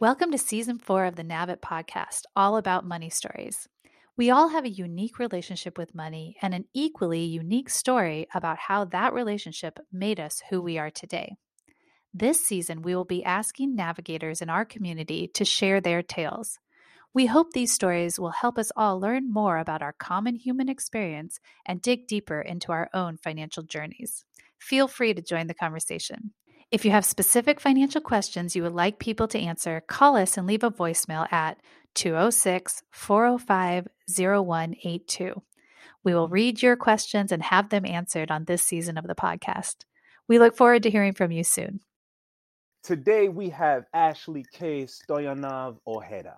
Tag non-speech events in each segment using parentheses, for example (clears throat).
Welcome to season four of the Navit podcast, all about money stories. We all have a unique relationship with money and an equally unique story about how that relationship made us who we are today. This season, we will be asking navigators in our community to share their tales. We hope these stories will help us all learn more about our common human experience and dig deeper into our own financial journeys. Feel free to join the conversation. If you have specific financial questions you would like people to answer, call us and leave a voicemail at 206 405 0182. We will read your questions and have them answered on this season of the podcast. We look forward to hearing from you soon. Today we have Ashley K. Stoyanov Ojeda,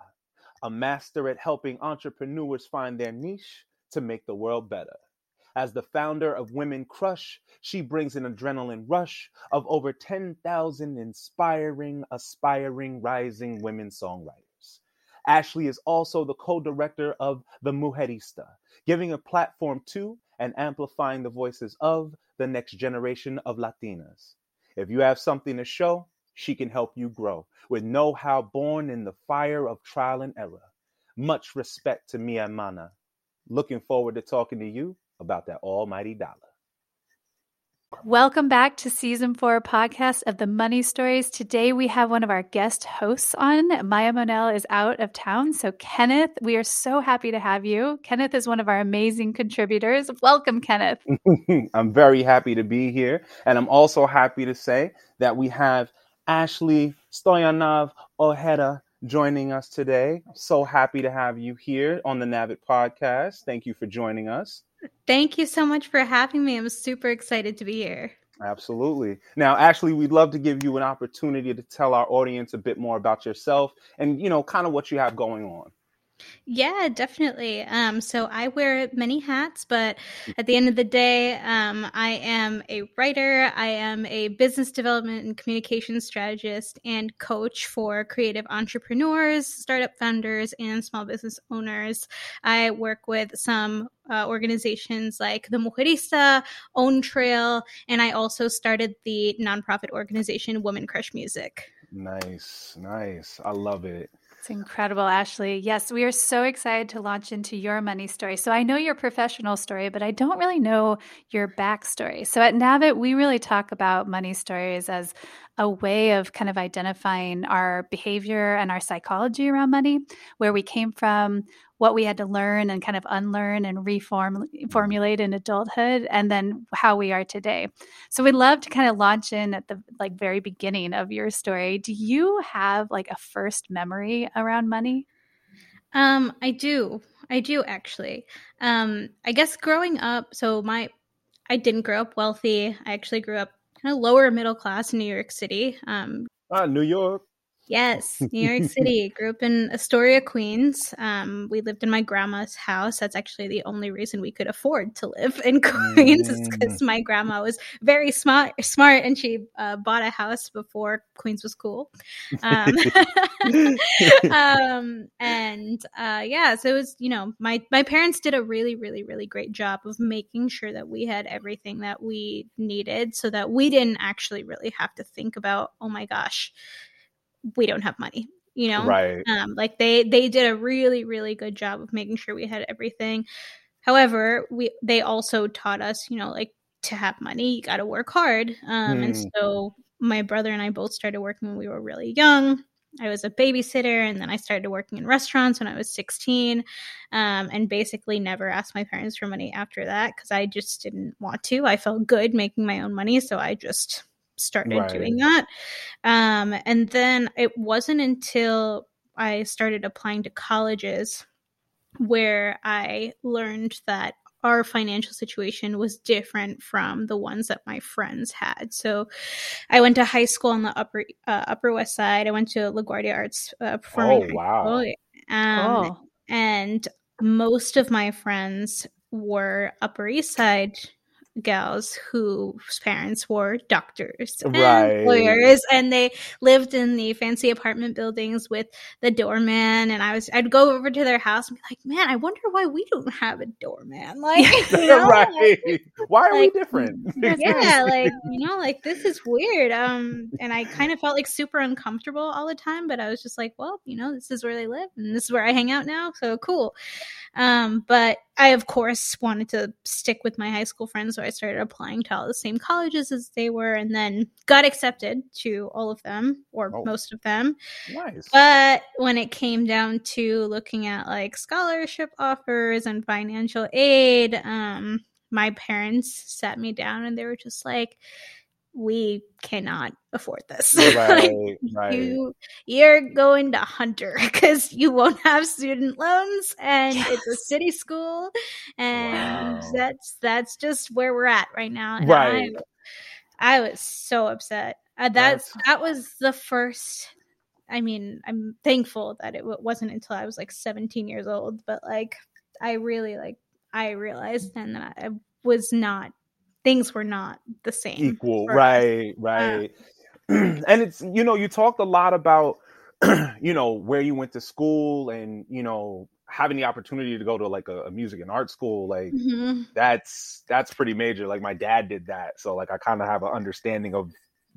a master at helping entrepreneurs find their niche to make the world better. As the founder of Womxn Crush, she brings an adrenaline rush of over 10,000 inspiring, aspiring, rising women songwriters. Ashley is also the co director of The Mujerista, giving a platform to and amplifying the voices of the next generation of Latinas. If you have something to show, she can help you grow with know how born in the fire of trial and error. Much respect to Mia Mana. Looking forward to talking to you about that almighty dollar. Welcome back to season four podcast of the Money Stories. Today we have one of our guest hosts on. Maya Monell is out of town. So, Kenneth, we are so happy to have you. Kenneth is one of our amazing contributors. Welcome, Kenneth. (laughs) I'm very happy to be here. And I'm also happy to say that we have Ashley Stoyanov Ojeda joining us today. I'm so happy to have you here on the Navit podcast. Thank you for joining us. Thank you so much for having me. I'm super excited to be here. Absolutely. Now, Ashley, we'd love to give you an opportunity to tell our audience a bit more about yourself and, you know, kind of what you have going on. Yeah, definitely. Um, so I wear many hats, but at the end of the day, um, I am a writer, I am a business development and communication strategist and coach for creative entrepreneurs, startup founders, and small business owners. I work with some uh, organizations like the Mujerista, OwnTrail, and I also started the nonprofit organization Womxn Crush Music. Nice, nice. I love it. It's incredible, Ashley. Yes, we are so excited to launch into your money story. So I know your professional story, but I don't really know your backstory. So at Navit, we really talk about money stories as a way of kind of identifying our behavior and our psychology around money, where we came from, what we had to learn and kind of unlearn and reform formulate in adulthood and then how we are today. So we'd love to kind of launch in at the like very beginning of your story. Do you have like a first memory around money? Um i do. I do actually. Um i guess growing up so my i didn't grow up wealthy. I actually grew up kind of lower middle class in new york city um ah new york Yes, New York (laughs) City. Grew up in Astoria, Queens. Um, we lived in my grandma's house. That's actually the only reason we could afford to live in (laughs) Queens, mm. is because my grandma was very smart, smart, and she uh, bought a house before Queens was cool. Um, (laughs) um, and uh, yeah, so it was you know my my parents did a really really really great job of making sure that we had everything that we needed, so that we didn't actually really have to think about oh my gosh we don't have money you know right um like they they did a really really good job of making sure we had everything however we they also taught us you know like to have money you got to work hard um hmm. and so my brother and I both started working when we were really young I was a babysitter and then I started working in restaurants when I was 16 um, and basically never asked my parents for money after that because I just didn't want to. I felt good making my own money. So I just started right. doing that. Um, and then it wasn't until I started applying to colleges where I learned that our financial situation was different from the ones that my friends had. So I went to high school on the upper uh, Upper West Side. I went to LaGuardia Arts uh, Performing Oh wow! Um, cool. And most of my friends were Upper East Side gals whose parents were doctors and Right. lawyers and they lived in the fancy apartment buildings with the doorman and I was I'd go over to their house and be like, Man, I wonder why we don't have a doorman. (laughs) Like (laughs) you know, like. Why are like, we different? (laughs) yeah, like you know, like this is weird. Um, and I kind of felt like super uncomfortable all the time, but I was just like, well, you know, this is where they live, and this is where I hang out now, so cool. Um, but I of course wanted to stick with my high school friends, so I started applying to all the same colleges as they were, and then got accepted to all of them or Oh. most of them. nice. But when it came down to looking at like scholarship offers and financial aid, um, my parents sat me down and they were just like, "We cannot afford this. (laughs) Like, right, right. you, you're going to Hunter (laughs) because you won't have student loans, and it's a city school, and Wow. that's that's just where we're at right now. And Right. I, I was so upset. Uh, that's that was the first. I mean, I'm thankful that it w- wasn't until I was like 17 years old, but like I really like I realized then that I was not things were not the same. equal for us. right right (clears throat) and it's you know you talked a lot about (clears throat) you know where you went to school and you know having the opportunity to go to like a, a music and art school like Mhm. that's that's pretty major like my dad did that so like i kind of have an understanding of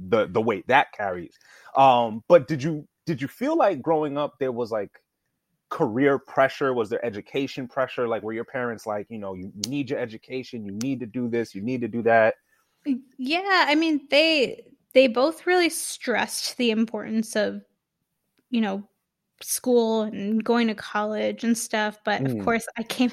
the the weight that carries um but did you did you feel like growing up there was like career pressure? Was there education pressure? Like were your parents like you know you need your education. You need to do this. You need to do that. Mm, yeah, I mean they they both really stressed the importance of you know school and going to college and stuff, but Mm. of course I came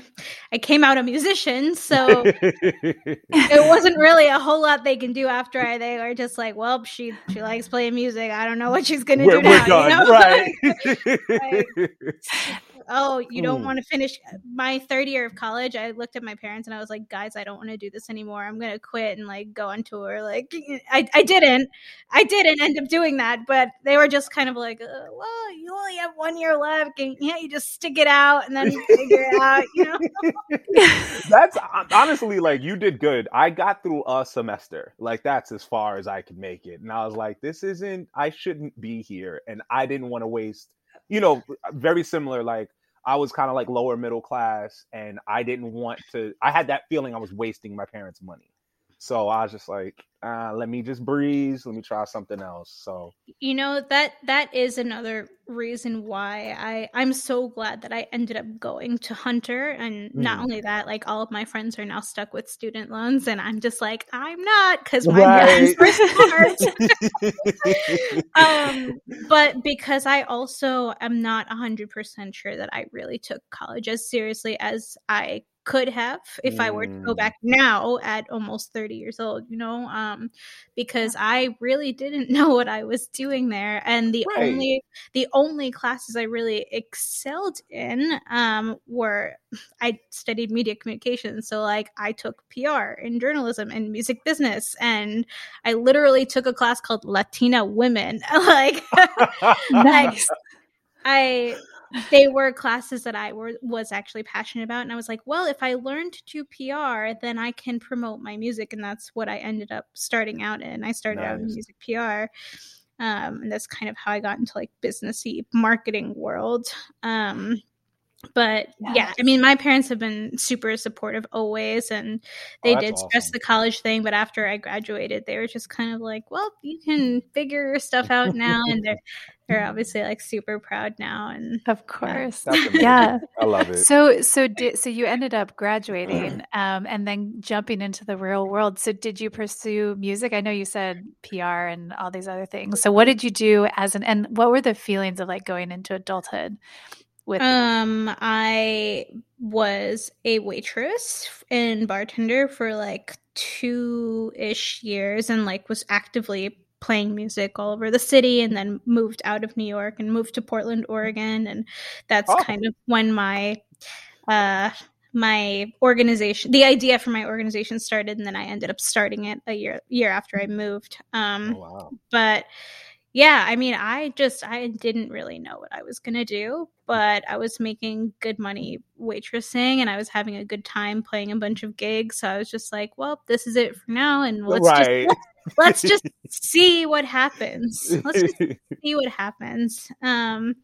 I came out a musician, so (laughs) it wasn't really a whole lot they can do after I they were just like, well, she she likes playing music. I don't know what she's going to we're, do we're now, you know? (laughs) right? (laughs) oh, you don't Hmm. want to finish my third year of college. I looked at my parents and I was like, guys, I don't want to do this anymore. I'm gonna quit and like go on tour. Like, I, I didn't, I didn't end up doing that, but they were just kind of like, uh, well, you only have one year left. Can yeah, you just stick it out and then figure it (laughs) out, you know? that's honestly like you did good. I got through a semester. Like that's as far as I could make it. And I was like, this isn't I shouldn't be here. And I didn't want to waste, you know, very similar like I was kind of like lower middle class and I didn't want to I had that feeling I was wasting my parents' money. So I was just like, uh, let me just breeze, let me try something else. So you know that that is another reason why i i'm so glad that i ended up going to hunter and not Mm. only that like all of my friends are now stuck with student loans and i'm just like i'm not because my smart (laughs) (laughs) um but because i also am not 100% sure that i really took college as seriously as i could have if i were to go Mm. back now at almost 30 years old you know um because i really didn't (laughs) know what i was doing there and the Right. only the only classes i really excelled in um were (sighs) i studied media communications so like i took pr and journalism and music business and i literally took a class called latina women (laughs) like (laughs) Nice. I they were classes that I were was actually passionate about and I was like, well, if I learned to do PR, then I can promote my music and that's what I ended up starting out in. I started out in music PR. Um, and that's kind of how I got into like businessy marketing world. Um, but yeah, Yes. I mean, my parents have been super supportive always, and they Oh, that's did stress awesome. the college thing. But after I graduated, they were just kind of like, "Well, you can figure your stuff out (laughs) now," and they're they're obviously like super proud now. And Of course. That's. (laughs) Yeah. I love it. So so did so you ended up graduating (clears throat) um, and then jumping into the real world. So did you pursue music? I know you said PR and all these other things. So what did you do as an and what were the feelings of like going into adulthood with um, I was a waitress and bartender for like two ish years, and like was actively playing music all over the city and then moved out of New York and moved to Portland, Oregon and that's Oh. kind of when my uh my organization the idea for my organization started and then I ended up starting it a year year after I moved. Um Oh, wow. but yeah, I mean, I just I didn't really know what I was gonna do, but I was making good money waitressing, and I was having a good time playing a bunch of gigs. So I was just like, well, this is it for now, and let's right. just (laughs) let's, let's (laughs) just see what happens. Let's just (laughs) see what happens. Um,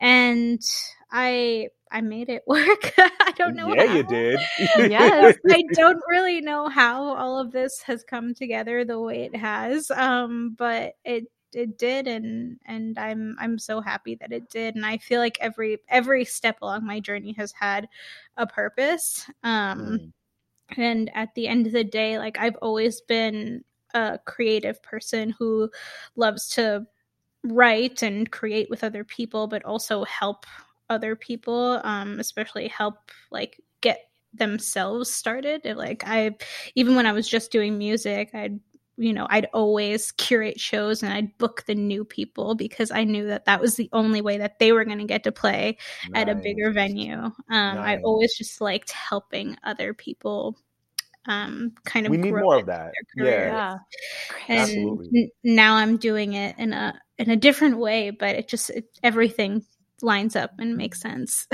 and I I made it work. I don't know. Yeah, how. you did. Yes. I don't really know how all of this has come together the way it has. Um, but it it did and and I'm I'm so happy that it did and I feel like every every step along my journey has had a purpose. Um Mm. and at the end of the day like I've always been a creative person who loves to write and create with other people but also help other people um especially help like get themselves started like i even when i was just doing music i'd you know i'd always curate shows and i'd book the new people because i knew that that was the only way that they were going to get to play at a bigger venue um i always just liked helping other people um kind of We need grow more of that. Yeah. and Absolutely. n- now i'm doing it in a in a different way but it just it, everything lines up and makes sense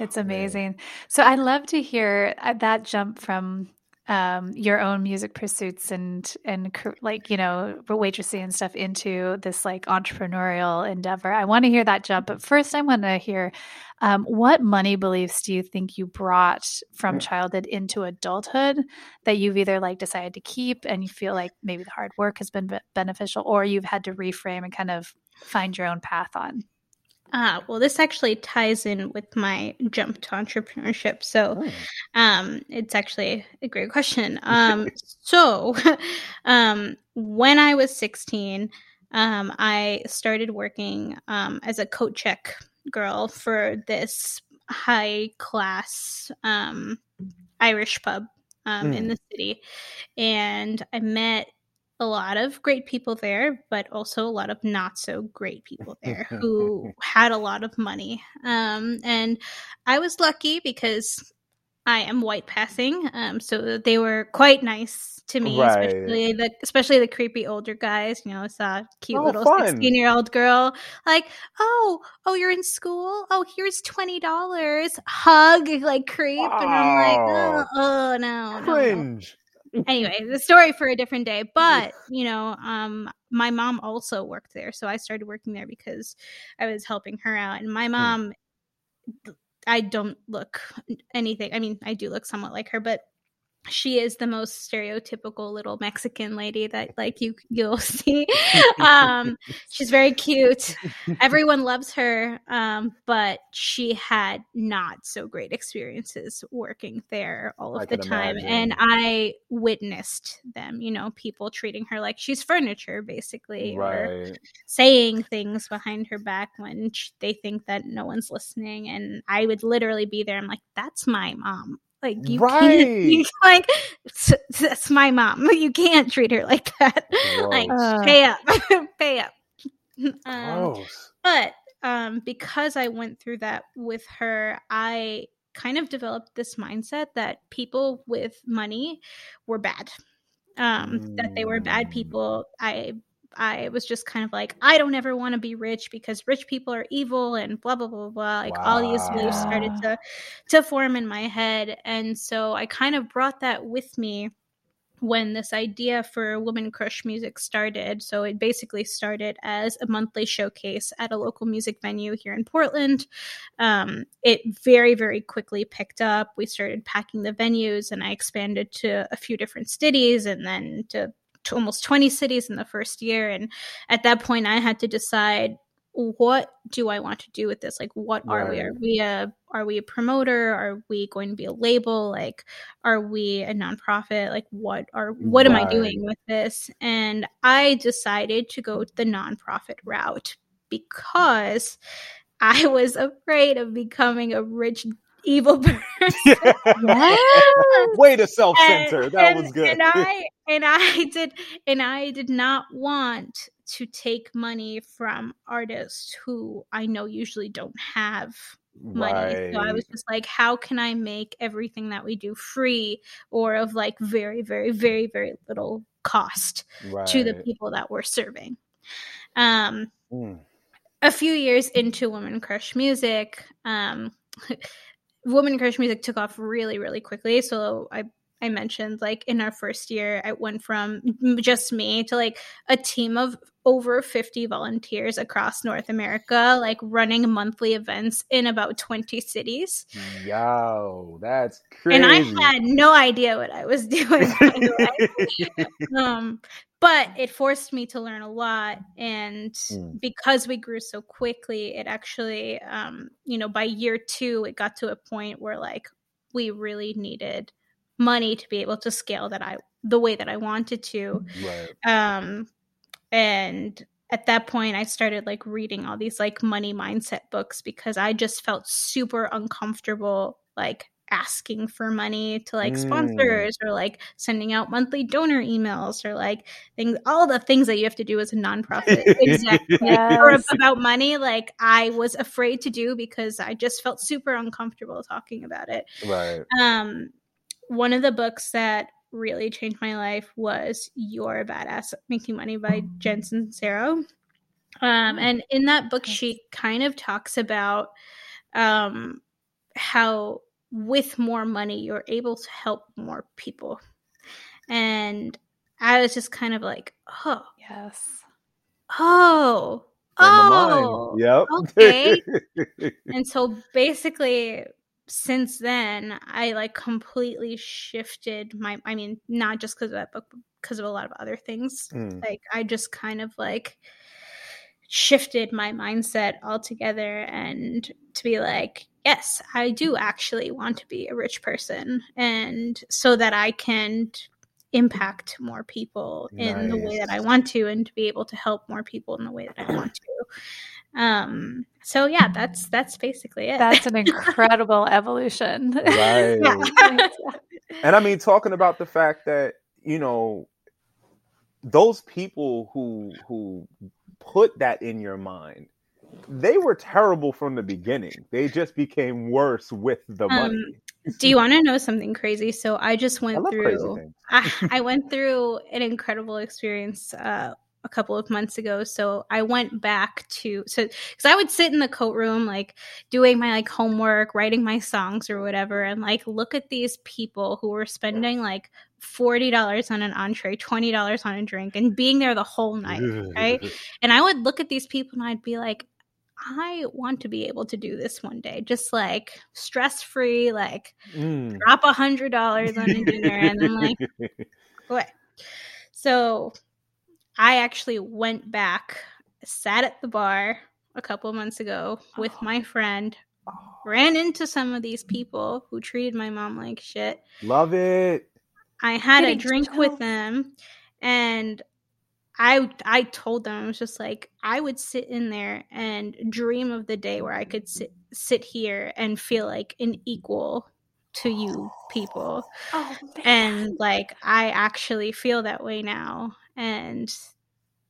It's Man. amazing. So i'd love to hear uh, that jump from um, your own music pursuits and and like you know waitressing and stuff into this like entrepreneurial endeavor. I want to hear that jump, but first I want to hear um, what money beliefs do you think you brought from childhood into adulthood that you've either like decided to keep and you feel like maybe the hard work has been beneficial, or you've had to reframe and kind of find your own path on. Ah, well, this actually ties in with my jump to entrepreneurship. So, Mm. um, it's actually a great question. (laughs) Um, so, (laughs) um, when I was 16, um, I started working um, as a coat check girl for this high class um, Irish pub um, in Mm. the city. And I met a lot of great people there, but also a lot of not so great people there (laughs) who had a lot of money. Um, and I was lucky because I am white passing, um, so they were quite nice to me, Right. especially the especially the creepy older guys. You know, I saw a cute Oh, little sixteen year old girl, like, oh, oh, you're in school. Oh, here's twenty dollars. Hug, like creep, and I'm like, oh, oh no Cringe. Anyway the story for a different day (laughs) but you know um my mom also worked there so i started working there because i was helping her out and my mom i don't look anything i mean i do look somewhat like her but she is the most stereotypical little mexican lady that like you you'll (laughs) see. (laughs) Um she's very cute. Everyone loves her um but she had not so great experiences working there all of I the time imagine. and i witnessed them you know people treating her like she's furniture basically or saying things behind her back when they think that no one's listening and i would literally be there. I'm like that's my mom like you can't (laughs) you, like that's my mom (laughs) you can't treat her like that like Uh. pay up (laughs) pay up um, Gross. but um, because I went through that with her, I kind of developed this mindset that people with money were bad. Um, That they were bad Mm. people. I I was just kind of like, I don't ever want to be rich because rich people are evil and blah blah blah blah. Like all these beliefs started to to form in my head, and so I kind of brought that with me when this idea for Womxn Crush Music started. So it basically started as a monthly showcase at a local music venue here in Portland. Um, it very, very quickly picked up. We started packing the venues, and I expanded to a few different cities and then to, to almost 20 cities in the first year. And at that point, I had to decide what do I want to do with this? Like, what are we? Are we a are we a promoter? Are we going to be a label? Like, are we a nonprofit? Like, what are what am I doing with this? And I decided to go the nonprofit route because I was afraid of becoming a rich evil (laughs) person. (laughs) Way to self censor. That and, was good. And I and I (laughs) did and I did not want to take money from artists who I know usually don't have money. So I was just like, how can I make everything that we do free or of like very, very, very, very little cost to the people that we're serving? Um, mm. A few years into Womxn Crush Music, um, Womxn Crush Music took off really, really quickly. So I I mentioned, like in our first year, I went from just me to like a team of over 50 volunteers across North America, like running monthly events in about 20 cities. Yo, that's crazy. And I had no idea what I was (laughs) doing. (laughs) um, but it forced me to learn a lot. And mm. because we grew so quickly, it actually, um, you know, by year two, it got to a point where like we really needed money to be able to scale that I the way that I wanted to. Right. Um and at that point I started like reading all these like money mindset books because I just felt super uncomfortable like asking for money to like mm. sponsors or like sending out monthly donor emails or like things all the things that you have to do as a nonprofit (laughs) exactly yes. or about money like I was afraid to do because I just felt super uncomfortable talking about it. Right. Um one of the books that really changed my life was You're a Badass Making Money by Jen Sincero. Um, oh. and in that book, she kind of talks about um, how with more money, you're able to help more people. And I was just kind of like, oh, yes. Oh, oh, yep. okay. (laughs) and so basically, since then i like completely shifted my i mean not just because of that book because of a lot of other things mm. like i just kind of like shifted my mindset altogether and to be like yes i do actually want to be a rich person and so that i can impact more people nice. in the way that i want to and to be able to help more people in the way that i want to um so yeah that's that's basically it. That's an (laughs) incredible evolution. (laughs) Right. (laughs) And i mean talking about the fact that you know those people who who put that in your mind they were terrible from the beginning. They just became worse with the um, money. do you want to know something crazy? So i just went I through I, I, went through an incredible experience uh a couple of months ago. So I went back to so because I would sit in the coat room like doing my like homework, writing my songs or whatever, and like look at these people who were spending like forty dollars on an entree, twenty dollars on a drink, and being there the whole night, right? (laughs) And I would look at these people and I'd be like, I want to be able to do this one day, just like stress free, like mm. drop a hundred dollars on a dinner, and then like (laughs) what? So I actually went back, sat at the bar a couple months ago with oh. (gasps) my friend, ran into some of these people who treated my mom like shit. Love it. I had Getting a drink with them and I I told them I was just like I would sit in there and dream of the day where I could sit sit here and feel like an equal to you people. Oh, and like I actually feel that way now and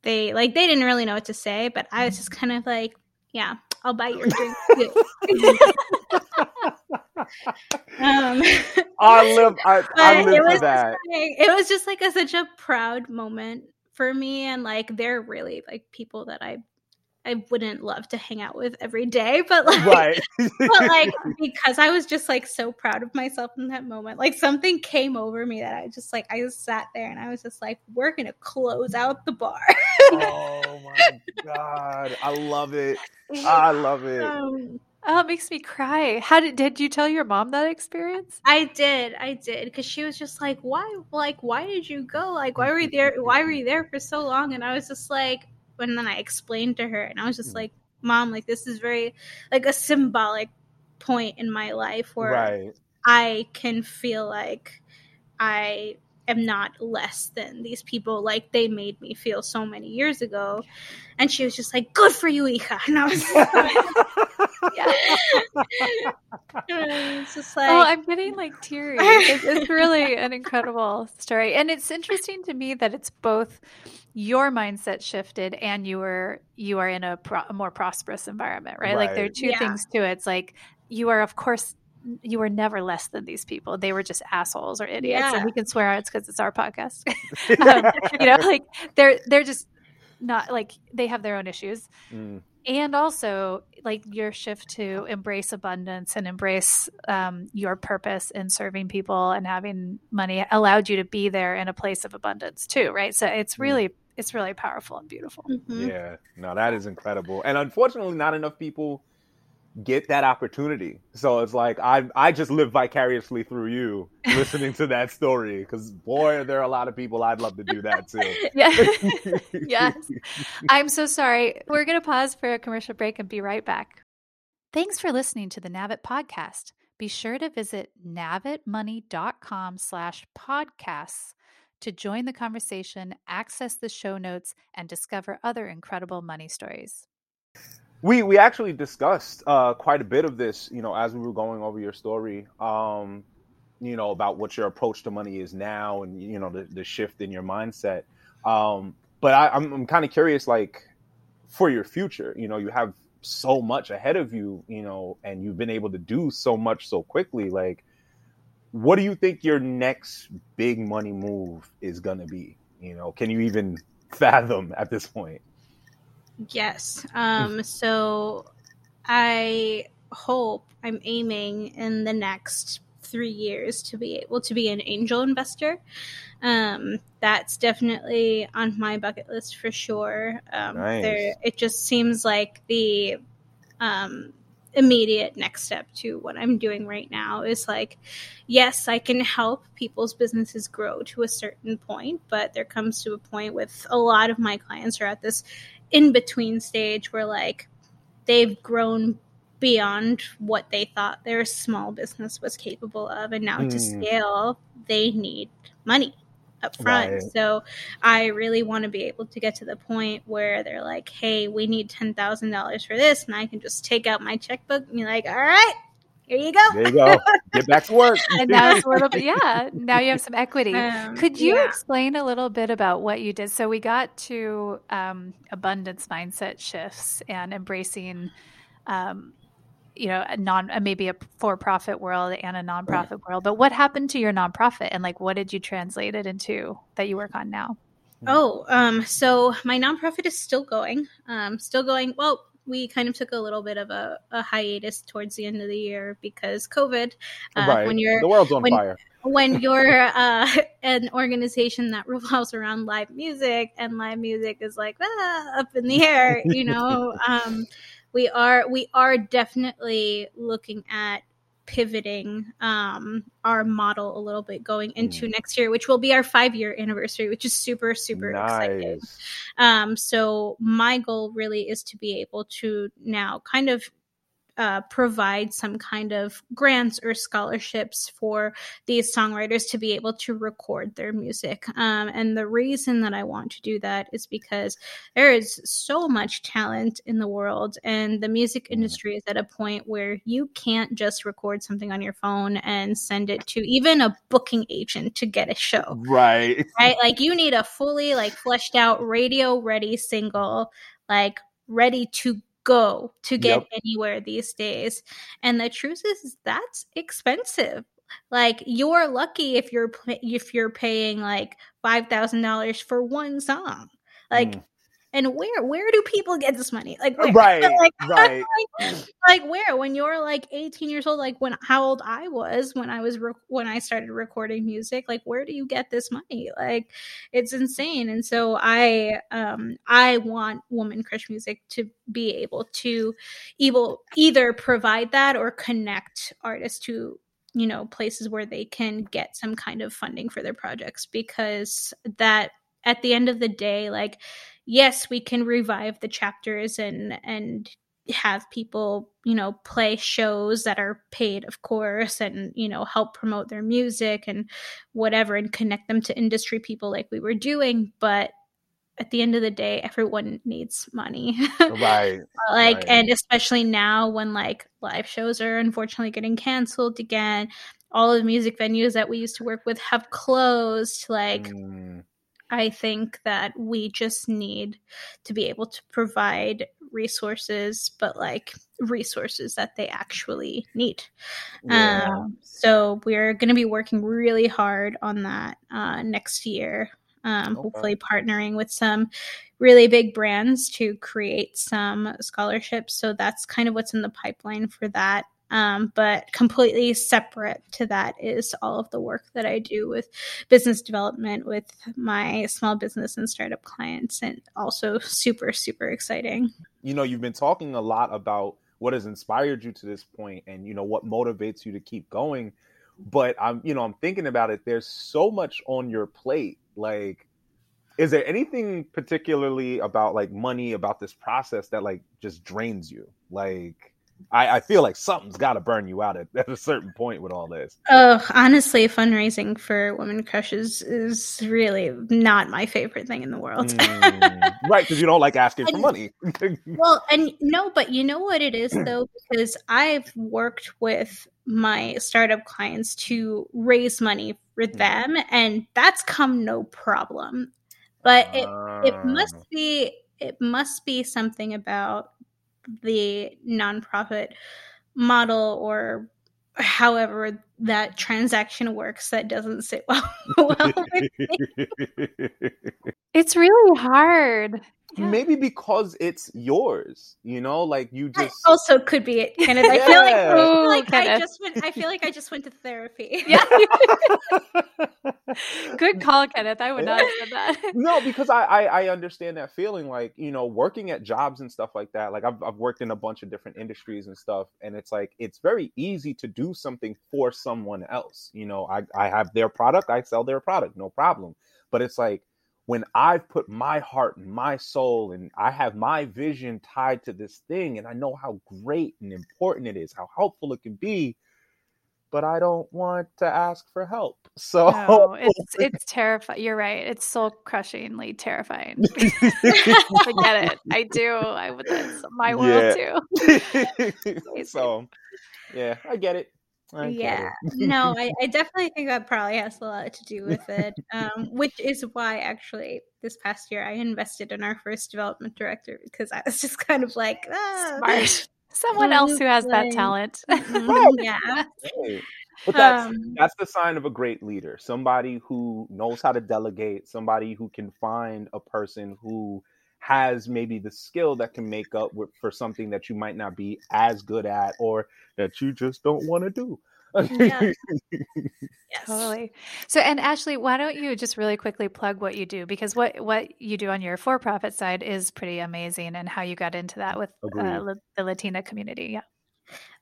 they like they didn't really know what to say, but I was just kind of like, yeah, I'll buy your drink. (laughs) um, I live. I, (laughs) I live for that. Like, it was just like a, such a proud moment for me, and like they're really like people that I I wouldn't love to hang out with every day, (laughs) but like, right. but like (laughs) because I was just like so proud of myself in that moment, like something came over me that I just like I just sat there and I was just like, we're gonna close out the bar. oh my god, I love it! (laughs) I love it. Um, Oh, it makes me cry. How did did you tell your mom that experience? I did. I did because she was just like, "Why? Like, why did you go? Like, why were you there? Why were you there for so long?" And I was just like, and then I explained to her, and I was just mm. like, "Mom, like this is very like a symbolic point in my life where right. I can feel like I am not less than these people like they made me feel so many years ago." And she was just like, "Good for you, hija," (laughs) and I was. (laughs) yeah. (laughs) it's just like, oh, I'm getting like teary. It's, it's really an incredible story, and it's interesting to me that it's both your mindset shifted and you were you are in a, pro- a more prosperous environment right? right? like there are two yeah. things to it it's like you are of course you were never less than these people they were just assholes or idiots yeah. and we can swear it's because it's our podcast (laughs) (laughs) um, you know like they're they're just not like they have their own issues. Mm. And also, like your shift to embrace abundance and embrace um, your purpose in serving people and having money allowed you to be there in a place of abundance too, right? So it's mm. really, mm. It's really powerful and beautiful. Mm-hmm. Yeah, no, that is incredible. And unfortunately, not enough people get that opportunity. So it's like I I just live vicariously through you (laughs) listening to that story because boy, there are a lot of people I'd love to do that too. (laughs) yeah. (laughs) yes. I'm so sorry. We're gonna pause for a commercial break and be right back. Thanks for listening to the Navit podcast. Be sure to visit navitmoney.com slash podcasts to join the conversation, access the show notes, and discover other incredible money stories. We we actually discussed uh, quite a bit of this, you know, as we were going over your story. Um, you know about what your approach to money is now, and you know the, the shift in your mindset. Um, but I, I'm, I'm kind of curious, like for your future. You know, you have so much ahead of you, you know, and you've been able to do so much so quickly. Like, what do you think your next big money move is gonna be? You know, can you even (laughs) fathom at this point? Yes. Um, (laughs) so I hope I'm aiming in the next three years to be able to be an angel investor. Um, that's definitely on my bucket list for sure. Um, nice. there, it just seems like the um, immediate next step to what I'm doing right now is like, yes, I can help people's businesses grow to a certain point, but there comes to a point with a lot of my clients are at this in between stage where like they've grown beyond what they thought their small business was capable of and now mm. to hmm. scale they need money up front right. so i really want to be able to get to the point where they're like hey we need $10000 for this and i can just take out my checkbook and be like all right here you go. There you go. Get back to work. (laughs) and now it's a little bit, yeah. Now you have some equity. Um, Could you yeah. explain a little bit about what you did? So we got to um, abundance mindset shifts and embracing, um, you know, a non maybe a for-profit world and a nonprofit right. world. But what happened to your nonprofit, and like, what did you translate it into that you work on now? Oh, um, so my nonprofit is still going. Um, still going. Well, we kind of took a little bit of a, a hiatus towards the end of the year because COVID. Uh, right. When you're the world's on when, fire. When (laughs) you're uh, an organization that revolves around live music and live music is like ah, up in the air, you know, (laughs) um, we are we are definitely looking at pivoting um, our model a little bit going into mm. next year, which will be our five year anniversary, which is super, super nice. exciting. Um, so, my goal really is to be able to now kind of uh, provide some kind of grants or scholarships for these songwriters to be able to record their music. Um, and the reason that I want to do that is because there is so much talent in the world, and the music industry is at a point where you can't just record something on your phone and send it to even a booking agent to get a show. Right. (laughs) Right. Like you need a fully like fleshed out radio ready single like ready to go to get yep. anywhere these days. And the truth is, that's expensive. Like you're lucky if you're if you're paying like five thousand dollars for one song. Like mm and where where do people get this money? Like where? right (laughs) like, (laughs) right. like, like, where? When you're like 18 years old like when how old i was when i was re- when i started recording music like where do you get this money? Like it's insane. And so i um i want womxn crush music to be able to able either provide that or connect artists to you know places where they can get some kind of funding for their projects because that at the end of the day like yes, we can revive the chapters and and have people, you know, play shows that are paid, of course, and you know, help promote their music and whatever and connect them to industry people like we were doing, but at the end of the day everyone needs money (laughs) right like right. and especially now when like live shows are unfortunately getting canceled again all of the music venues that we used to work with have closed like mm. I think that we just need to be able to provide resources, but like resources that they actually need. Yeah. Um, so we're going to be working really hard on that uh, next year. Um, okay. Hopefully, partnering with some really big brands to create some scholarships. So that's kind of what's in the pipeline for that. Um, but completely separate to that is all of the work that I do with business development with my small business and startup clients, and also super, super exciting. You know, you've been talking a lot about what has inspired you to this point and, you know, what motivates you to keep going. But I'm, you know, I'm thinking about it. There's so much on your plate. Like, is there anything particularly about like money about this process that like just drains you? Like, I, I feel like something's got to burn you out at, (laughs) at, a certain point with all this. Oh, honestly, fundraising for Women Crushes is really not my favorite thing in the world. mm, (laughs) right, because you don't like asking and, for money. (laughs) well, and no, but you know what it is though, (clears throat) because I've worked with my startup clients to raise money for mm. them, and that's come no problem. But it uh... it must ah. be it must be something about the nonprofit model or however that transaction works that doesn't sit (laughs) well, well (laughs) it's really hard yeah. maybe because it's yours you know like you just that also could be it kenneth. I feel like, I, feel like I just went i feel like i just went to therapy. Yeah. (laughs) Good call kenneth. I would not have said that. (laughs) No because I, I, I understand that feeling like you know working at jobs and stuff like that like I've, I've worked in a bunch of different industries and stuff and it's like it's very easy to do something for someone else you know i i have their product i sell their product no problem. But it's like when I've put my heart and my soul and I have my vision tied to this thing and I know how great and important it is, how helpful it can be, but I don't want to ask for help. (laughs) So no, it's (laughs) it's terrifying. You're right. It's soul crushingly terrifying. (laughs) I get it. I do. I would. That's my world yeah. too. so, yeah, I get it. Okay. Yeah, no, (laughs) I, I, definitely think that probably has a lot to do with it. Um, which is why, actually, this past year I invested in our first development director because I was (laughs) just kind of like, ah, smart. (laughs) Someone else who has that talent. Mm-hmm, yeah. But that's um, that's the sign of a great leader. Somebody who knows how to delegate. Somebody who can find a person who has maybe the skill that can make up with, for something that you might not be as good at or that you just don't want to do. (laughs) yes. Totally. So, and Ashley, why don't you just really quickly plug what you do because what what you do on your for profit side is pretty amazing, and how you got into that with uh, the Latina community. Yeah.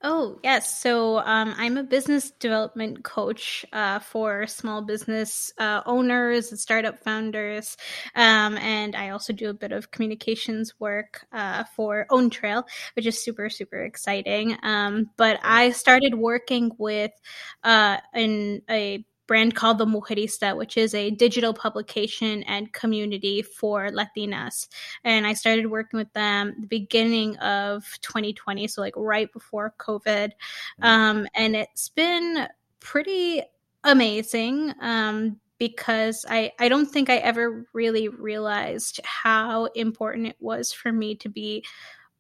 Oh, yes. So um, I'm a business development coach uh, for small business uh, owners and startup founders. Um, and I also do a bit of communications work uh, for OwnTrail, which is super, super exciting. Um, but I started working with uh, in a brand called The Mujerista, which is a digital publication and community for Latinas. And I started working with them the beginning of 2020, so like right before COVID. Mm. Um, and it's been pretty amazing. Um, because I, I don't think I ever really realized how important it was for me to be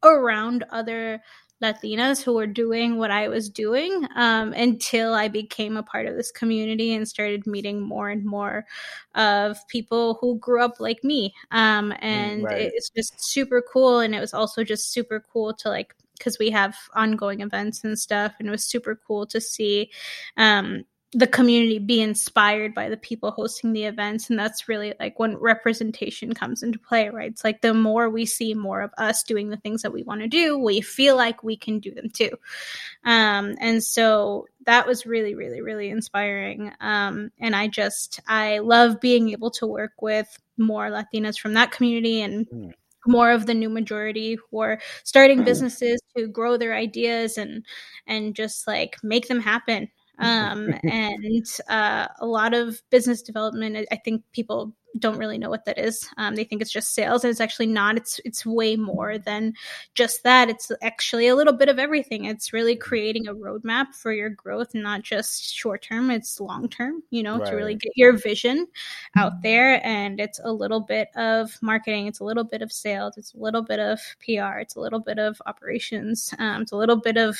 around other Latinas who were doing what I was doing um, until I became a part of this community and started meeting more and more of people who grew up like me. Um, mm, and right. it's just super cool. And it was also just super cool to like, because we have ongoing events and stuff, and it was super cool to see um, the community be inspired by the people hosting the events and that's really like when representation comes into play right? It's like the more we see more of us doing the things that we want to do we feel like we can do them too. Um, and so that was really really really inspiring. Um, and i just i love being able to work with more latinas from that community and mm. more of the new majority who are starting businesses to grow their ideas and and just like make them happen um, and uh, a lot of business development. I think people don't really know what that is. Um, they think it's just sales, and it's actually not. It's it's way more than just that. It's actually a little bit of everything. It's really creating a roadmap for your growth, not just short term. It's long term. You know, right. to really get your vision out there. And it's a little bit of marketing. It's a little bit of sales. It's a little bit of PR. It's a little bit of operations. Um, it's a little bit of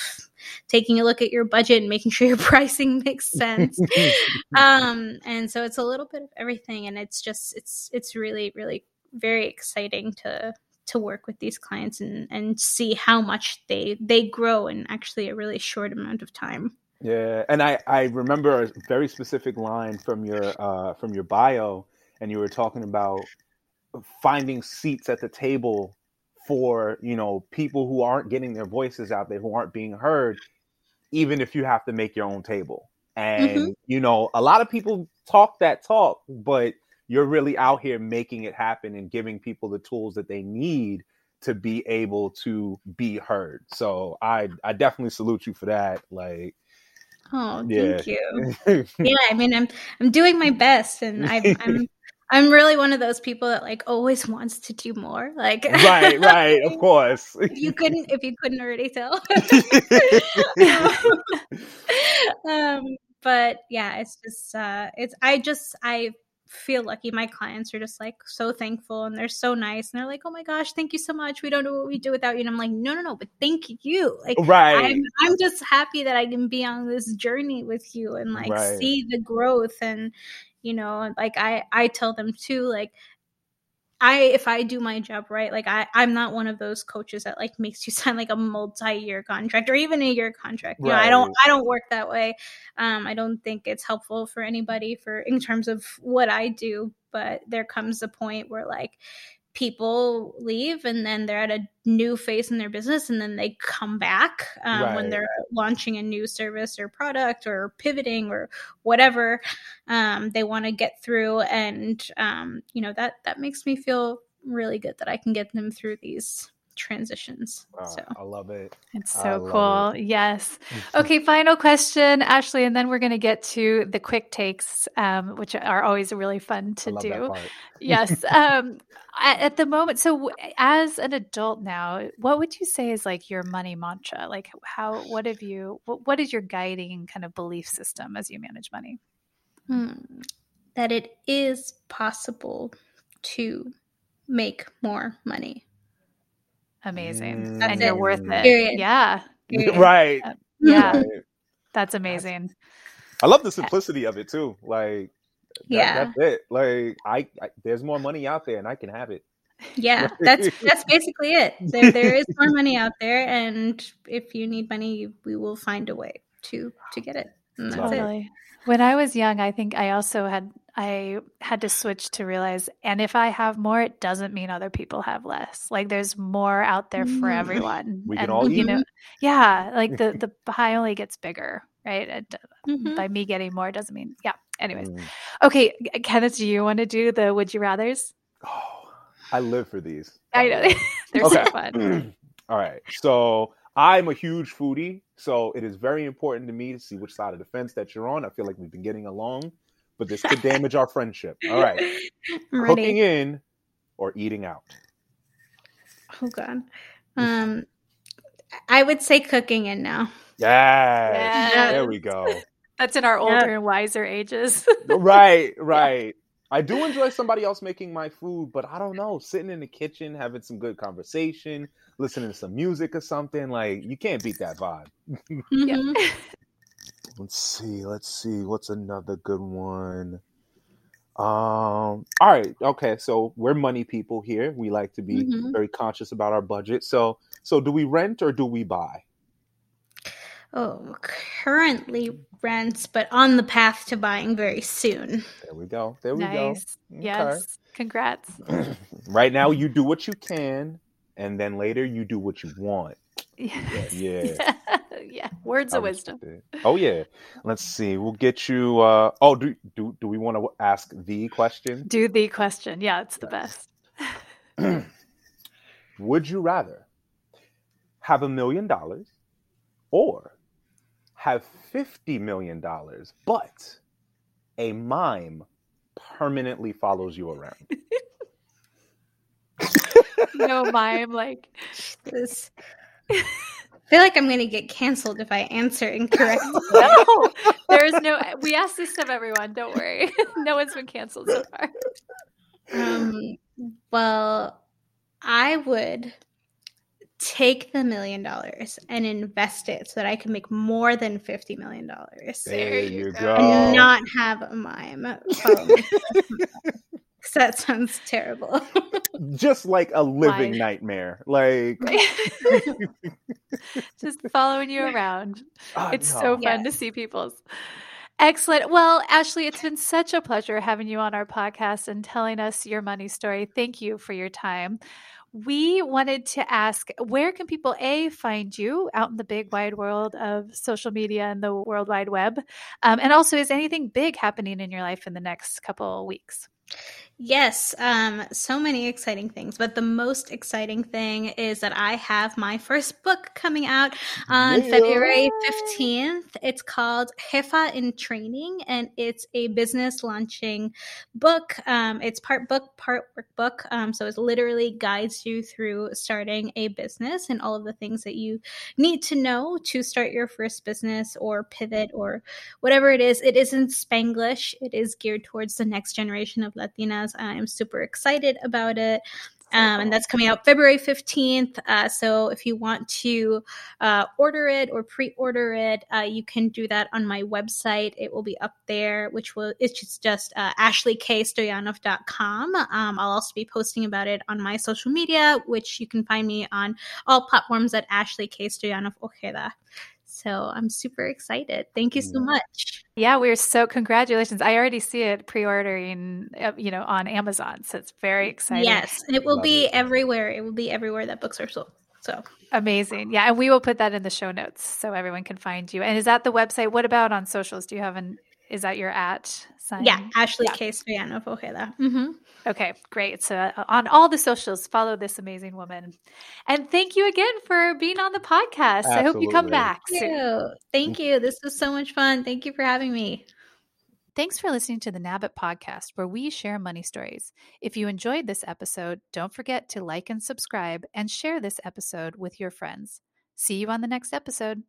taking a look at your budget and making (laughs) sure your pricing makes sense. (laughs) um, and so it's a little bit of everything, and it's just it's it's it's really really very exciting to to work with these clients and and see how much they they grow in actually a really short amount of time. Yeah, and I I remember a very specific line from your uh from your bio, and you were talking about finding seats at the table for you know people who aren't getting their voices out there, who aren't being heard, even if you have to make your own table. And mm-hmm. you know, a lot of people talk that talk, but you're really out here making it happen and giving people the tools that they need to be able to be heard. So I I definitely salute you for that. Like Oh, thank you. (laughs) yeah, I mean I'm I'm doing my best and I'm (laughs) I'm I'm really one of those people that like always wants to do more. Like (laughs) Right, right, of course. if you couldn't if you couldn't already tell. um but yeah, it's just uh it's I just I feel lucky. My clients are just like so thankful and they're so nice. And they're like, oh my gosh, thank you so much. We don't know what we do without you. And I'm like, no, no, no, but thank you. Like, right. I'm, I'm just happy that I can be on this journey with you and like right. see the growth. And, you know, like I, I tell them too, like, I if I do my job right, like I I'm not one of those coaches that like makes you (laughs) sign like a multi-year contract or even a year contract. You know, I don't I don't work that way. Um I don't think it's helpful for anybody for in terms of what I do, but there comes a point where like people leave and then they're at a new phase in their business and then they come back um, right. when they're launching a new service or product or pivoting or whatever um, they want to get through and um, you know that that makes me feel really good that i can get them through these transitions. Wow, so I love it. It's so cool. It. Yes. (laughs) okay, final question, Ashley, and then we're going to get to the quick takes, um, which are always really fun to do. yes. (laughs) Um, at, at, the moment, so as an adult now, what would you say is like your money mantra? Like, how? What have you? What, what is your guiding kind of belief system as you manage money? Hmm. That it is possible to make more money amazing. Mm. And you're worth it. Period. Yeah. (laughs) Period. Right. Yeah. Right. That's amazing. I love the simplicity of it too. Like, that, yeah, that's it. Like, I, I, there's more money out there, and I can have it. Yeah, (laughs) that's that's basically it. There there is more money out there, and if you need money, we will find a way to to get it. Totally. It. When I was young, I think I also had I had to switch to realize, and if I have more, it doesn't mean other people have less. Like there's more out there for mm. everyone. (laughs) We and, can all you eat. know, yeah, like the (laughs) the pie only gets bigger, right? It, mm-hmm. By me getting more doesn't mean, yeah. Anyways, mm. okay, Kenneth, do you want to do the would you rather's? Oh, I live for these. I know (laughs) they're okay. so fun. (clears throat) all right, so I'm a huge foodie, so it is very important to me to see which side of the fence that you're on. I feel like we've been getting along but this could damage our friendship. All right. (laughs) Cooking in or eating out? Oh god. Um I would say cooking in now. Yes. yes. There we go. That's in our older yep. and wiser ages. (laughs) right, right. Yeah. I do enjoy somebody else making my food, but I don't know, sitting in the kitchen, having some good conversation, listening to some music or something, like you can't beat that vibe. Mm-hmm. (laughs) Let's see. Let's see. What's another good one? Um. All right. Okay. So we're money people here. We like to be mm-hmm. very conscious about our budget. So, so do we rent or do we buy? Oh, currently rents, but on the path to buying very soon. There we go. There we nice. go. Okay. Yes. Congrats. (clears throat) right now, you do what you can, and then later you do what you want. Yes. Yeah. yeah. (laughs) yeah. Words of wisdom. Oh yeah. Let's see. We'll get you uh oh do do do we want to ask the question? Do the question. Yeah, it's the best. (clears throat) Would you rather have a million dollars or have 50 million dollars but a mime permanently follows you around? (laughs) (laughs) no mime like this I feel like I'm going to get canceled if I answer incorrectly. (laughs) no, there is no. We asked this of everyone. Don't worry. no one's been canceled so far. Um. Well, I would take the million dollars and invest it so that I can make more than fifty million dollars. There, you go. And not have a mime. (laughs) that sounds terrible. (laughs) Just like a living Why? nightmare. Like (laughs) just following you around. ah, It's no. so fun Yes. to see people's. Excellent. Well, Ashley, it's been such a pleasure having you on our podcast and telling us your money story. Thank you for your time. We wanted to ask where can people A find you out in the big wide world of social media and the World Wide Web? Um, and also, is anything big happening in your life in the next couple weeks? Yes, um, so many exciting things. But the most exciting thing is that I have my first book coming out on Yeah. February 15th. It's called Jefa in Training, and it's a business launching book. Um, it's part book, part workbook. Um, so it literally guides you through starting a business and all of the things that you need to know to start your first business or pivot or whatever it is. It is in Spanglish. It is geared towards the next generation of Latinas. I'm super excited about it. Um, and that's coming out February 15th. Uh, so if you want to uh, order it or pre-order it, uh, you can do that on my website. It will be up there, which will it's just, just uh, ashleyKstoyanov.com. Um, I'll also be posting about it on my social media, which you can find me on all platforms at Ashley K. Stoyanov Ojeda. So I'm super excited. Thank you so much. Yeah, we're so congratulations. I already see it pre-ordering, uh, you know, on Amazon. So it's very exciting. Yes, and it will Love be it. everywhere. It will be everywhere that books are sold. So Amazing. Yeah. And we will put that in the show notes so everyone can find you. And is that the website? What about on socials? Do you have an, is that your at sign? yeah, Ashley Yeah. K. Stoyanov Ojeda. hmm Okay, great. So uh, on all the socials, follow this amazing woman. And thank you again for being on the podcast. I hope you come back Thank soon. you. Thank you. This was so much fun. Thank you for having me. Thanks for listening to the Nabbit podcast, where we share money stories. If you enjoyed this episode, don't forget to like and subscribe and share this episode with your friends. See you on the next episode.